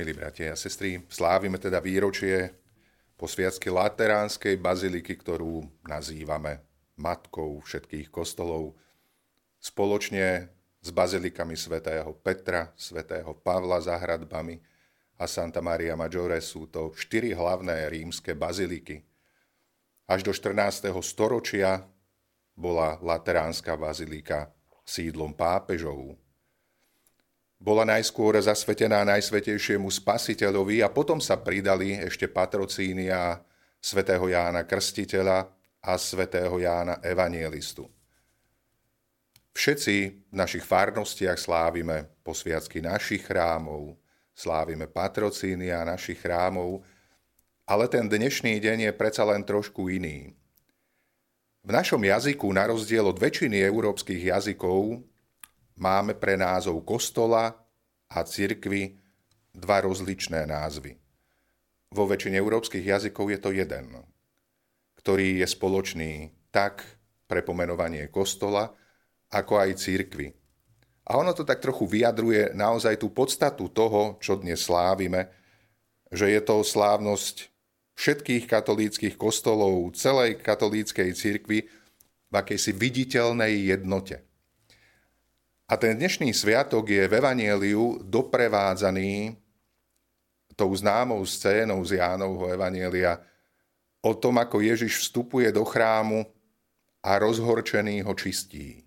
Milí bratia a sestry, slávime teda výročie posviacky Lateránskej baziliky, ktorú nazývame matkou všetkých kostolov. Spoločne s bazilikami svätého Petra, svätého Pavla za hradbami a Santa Maria Maggiore sú to štyri hlavné rímske baziliky. Až do 14. storočia bola Lateránska bazilika sídlom pápežov, bola najskôr zasvetená Najsvetejšiemu Spasiteľovi a potom sa pridali ešte patrocínia svätého Jána Krstiteľa a svätého Jána Evanielistu. Všetci v našich farnostiach slávime posviacky našich chrámov, slávime patrocínia našich chrámov, ale ten dnešný deň je predsa len trošku iný. V našom jazyku, na rozdiel od väčšiny európskych jazykov, máme pre názov kostola a cirkvy dva rozličné názvy. Vo väčšine európskych jazykov je to jeden, ktorý je spoločný tak pre pomenovanie kostola, ako aj cirkvy. A ono to tak trochu vyjadruje naozaj tú podstatu toho, čo dnes slávime, že je to slávnosť všetkých katolíckých kostolov, celej katolíckej cirkvi v akejsi viditeľnej jednote. A ten dnešný sviatok je v Evanieliu doprevádzaný tou známou scénou z Jánovho Evanielia o tom, ako Ježiš vstupuje do chrámu a rozhorčený ho čistí.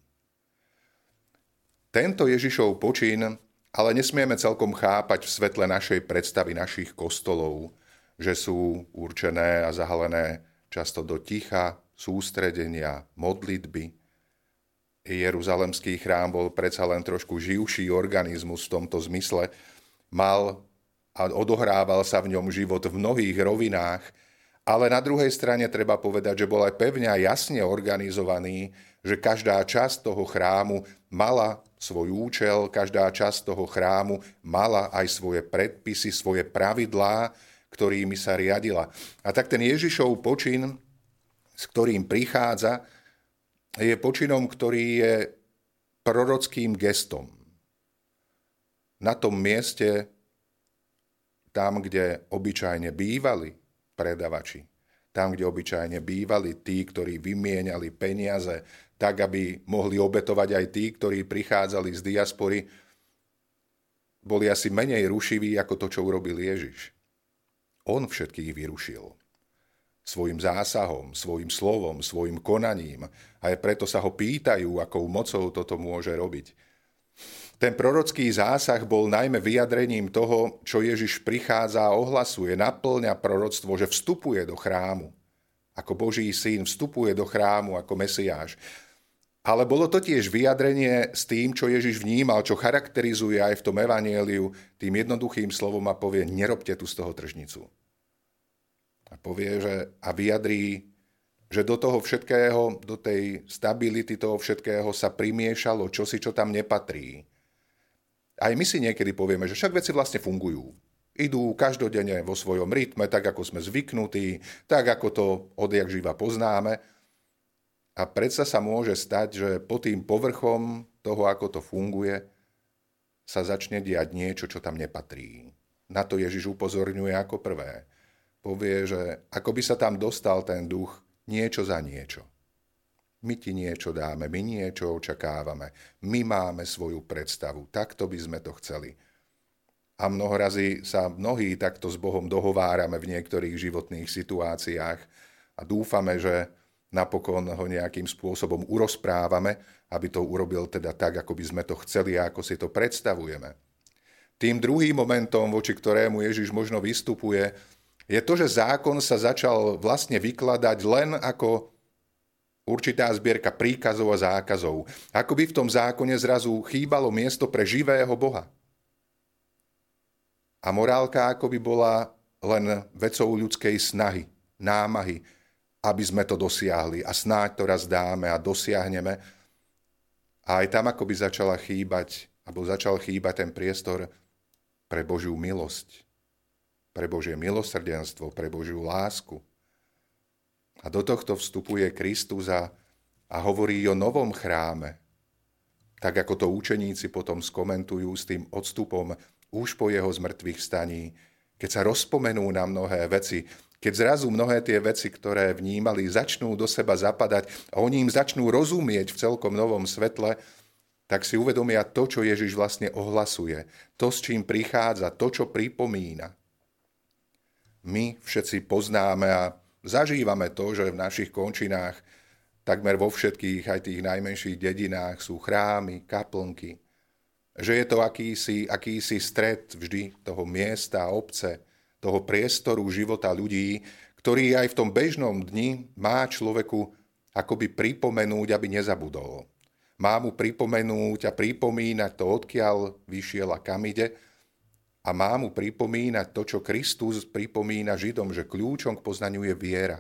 Tento Ježišov počin ale nesmieme celkom chápať v svetle našej predstavy našich kostolov, že sú určené a zahalené často do ticha, sústredenia, modlitby, Jeruzalemský chrám bol predsa len trošku živší organizmus v tomto zmysle. Mal a odohrával sa v ňom život v mnohých rovinách, ale na druhej strane treba povedať, že bol aj pevne a jasne organizovaný, že každá časť toho chrámu mala svoj účel, každá časť toho chrámu mala aj svoje predpisy, svoje pravidlá, ktorými sa riadila. A tak ten Ježišov počin, s ktorým prichádza, je počinom, ktorý je prorockým gestom. Na tom mieste, tam, kde obyčajne bývali predavači, tam, kde obyčajne bývali tí, ktorí vymieniali peniaze, tak, aby mohli obetovať aj tí, ktorí prichádzali z diaspory, boli asi menej rušiví ako to, čo urobil Ježiš. On všetkých vyrušil svojim zásahom, svojim slovom, svojim konaním. A aj preto sa ho pýtajú, akou mocou toto môže robiť. Ten prorocký zásah bol najmä vyjadrením toho, čo Ježiš prichádza a ohlasuje, naplňa proroctvo, že vstupuje do chrámu. Ako Boží syn vstupuje do chrámu ako Mesiáš. Ale bolo to tiež vyjadrenie s tým, čo Ježiš vnímal, čo charakterizuje aj v tom evanieliu, tým jednoduchým slovom a povie, nerobte tu z toho tržnicu a povie, že a vyjadrí, že do toho všetkého, do tej stability toho všetkého sa primiešalo čosi, čo tam nepatrí. Aj my si niekedy povieme, že však veci vlastne fungujú. Idú každodenne vo svojom rytme, tak ako sme zvyknutí, tak ako to odjak živa poznáme. A predsa sa môže stať, že po tým povrchom toho, ako to funguje, sa začne diať niečo, čo tam nepatrí. Na to Ježiš upozorňuje ako prvé povie, že ako by sa tam dostal ten duch niečo za niečo. My ti niečo dáme, my niečo očakávame, my máme svoju predstavu, takto by sme to chceli. A mnohorazí sa mnohí takto s Bohom dohovárame v niektorých životných situáciách a dúfame, že napokon ho nejakým spôsobom urozprávame, aby to urobil teda tak, ako by sme to chceli a ako si to predstavujeme. Tým druhým momentom, voči ktorému Ježiš možno vystupuje, je to, že zákon sa začal vlastne vykladať len ako určitá zbierka príkazov a zákazov. Ako by v tom zákone zrazu chýbalo miesto pre živého Boha. A morálka ako by bola len vecou ľudskej snahy, námahy, aby sme to dosiahli. A snáď to raz dáme a dosiahneme. A aj tam ako by začala chýbať, alebo začal chýbať ten priestor pre Božiu milosť, pre Božie milosrdenstvo, pre Božiu lásku. A do tohto vstupuje Kristus a, a hovorí o novom chráme. Tak ako to učeníci potom skomentujú s tým odstupom už po jeho zmrtvých staní, keď sa rozpomenú na mnohé veci, keď zrazu mnohé tie veci, ktoré vnímali, začnú do seba zapadať a oni im začnú rozumieť v celkom novom svetle, tak si uvedomia to, čo Ježiš vlastne ohlasuje, to, s čím prichádza, to, čo pripomína. My všetci poznáme a zažívame to, že v našich končinách takmer vo všetkých, aj tých najmenších dedinách sú chrámy, kaplnky. Že je to akýsi, akýsi stred vždy toho miesta, obce, toho priestoru života ľudí, ktorý aj v tom bežnom dni má človeku akoby pripomenúť, aby nezabudol. Má mu pripomenúť a pripomínať to, odkiaľ vyšiel a kam ide, a má mu pripomínať to, čo Kristus pripomína Židom, že kľúčom k poznaniu je viera.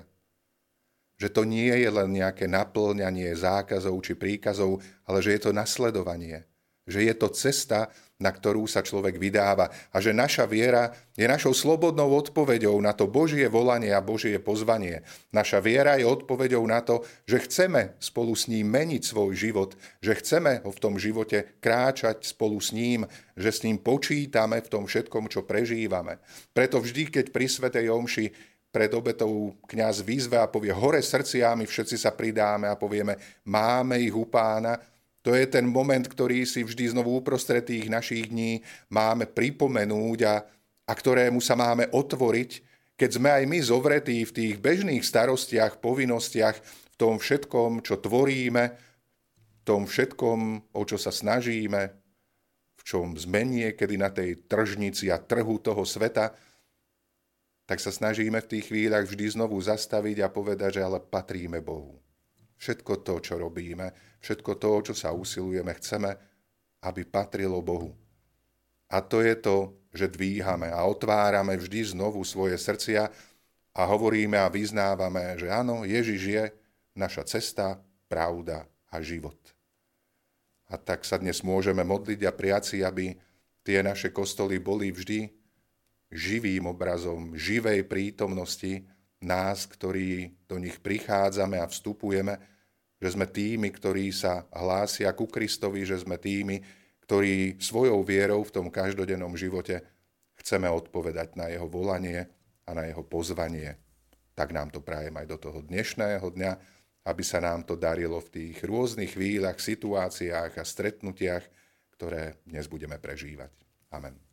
Že to nie je len nejaké naplňanie zákazov či príkazov, ale že je to nasledovanie. Že je to cesta, na ktorú sa človek vydáva a že naša viera je našou slobodnou odpoveďou na to Božie volanie a Božie pozvanie. Naša viera je odpoveďou na to, že chceme spolu s ním meniť svoj život, že chceme ho v tom živote kráčať spolu s ním, že s ním počítame v tom všetkom, čo prežívame. Preto vždy, keď pri Svetej Omši pred obetou kňaz výzve a povie hore srdciami, všetci sa pridáme a povieme máme ich u pána, to je ten moment, ktorý si vždy znovu uprostred tých našich dní máme pripomenúť a, a ktorému sa máme otvoriť, keď sme aj my zovretí v tých bežných starostiach, povinnostiach, v tom všetkom, čo tvoríme, v tom všetkom, o čo sa snažíme, v čom sme niekedy na tej tržnici a trhu toho sveta, tak sa snažíme v tých chvíľach vždy znovu zastaviť a povedať, že ale patríme Bohu. Všetko to, čo robíme, všetko to, čo sa usilujeme, chceme, aby patrilo Bohu. A to je to, že dvíhame a otvárame vždy znovu svoje srdcia a hovoríme a vyznávame, že áno, Ježiš je naša cesta, pravda a život. A tak sa dnes môžeme modliť a prijať si, aby tie naše kostoly boli vždy živým obrazom, živej prítomnosti nás, ktorí do nich prichádzame a vstupujeme, že sme tými, ktorí sa hlásia ku Kristovi, že sme tými, ktorí svojou vierou v tom každodennom živote chceme odpovedať na jeho volanie a na jeho pozvanie. Tak nám to prajem aj do toho dnešného dňa, aby sa nám to darilo v tých rôznych chvíľach, situáciách a stretnutiach, ktoré dnes budeme prežívať. Amen.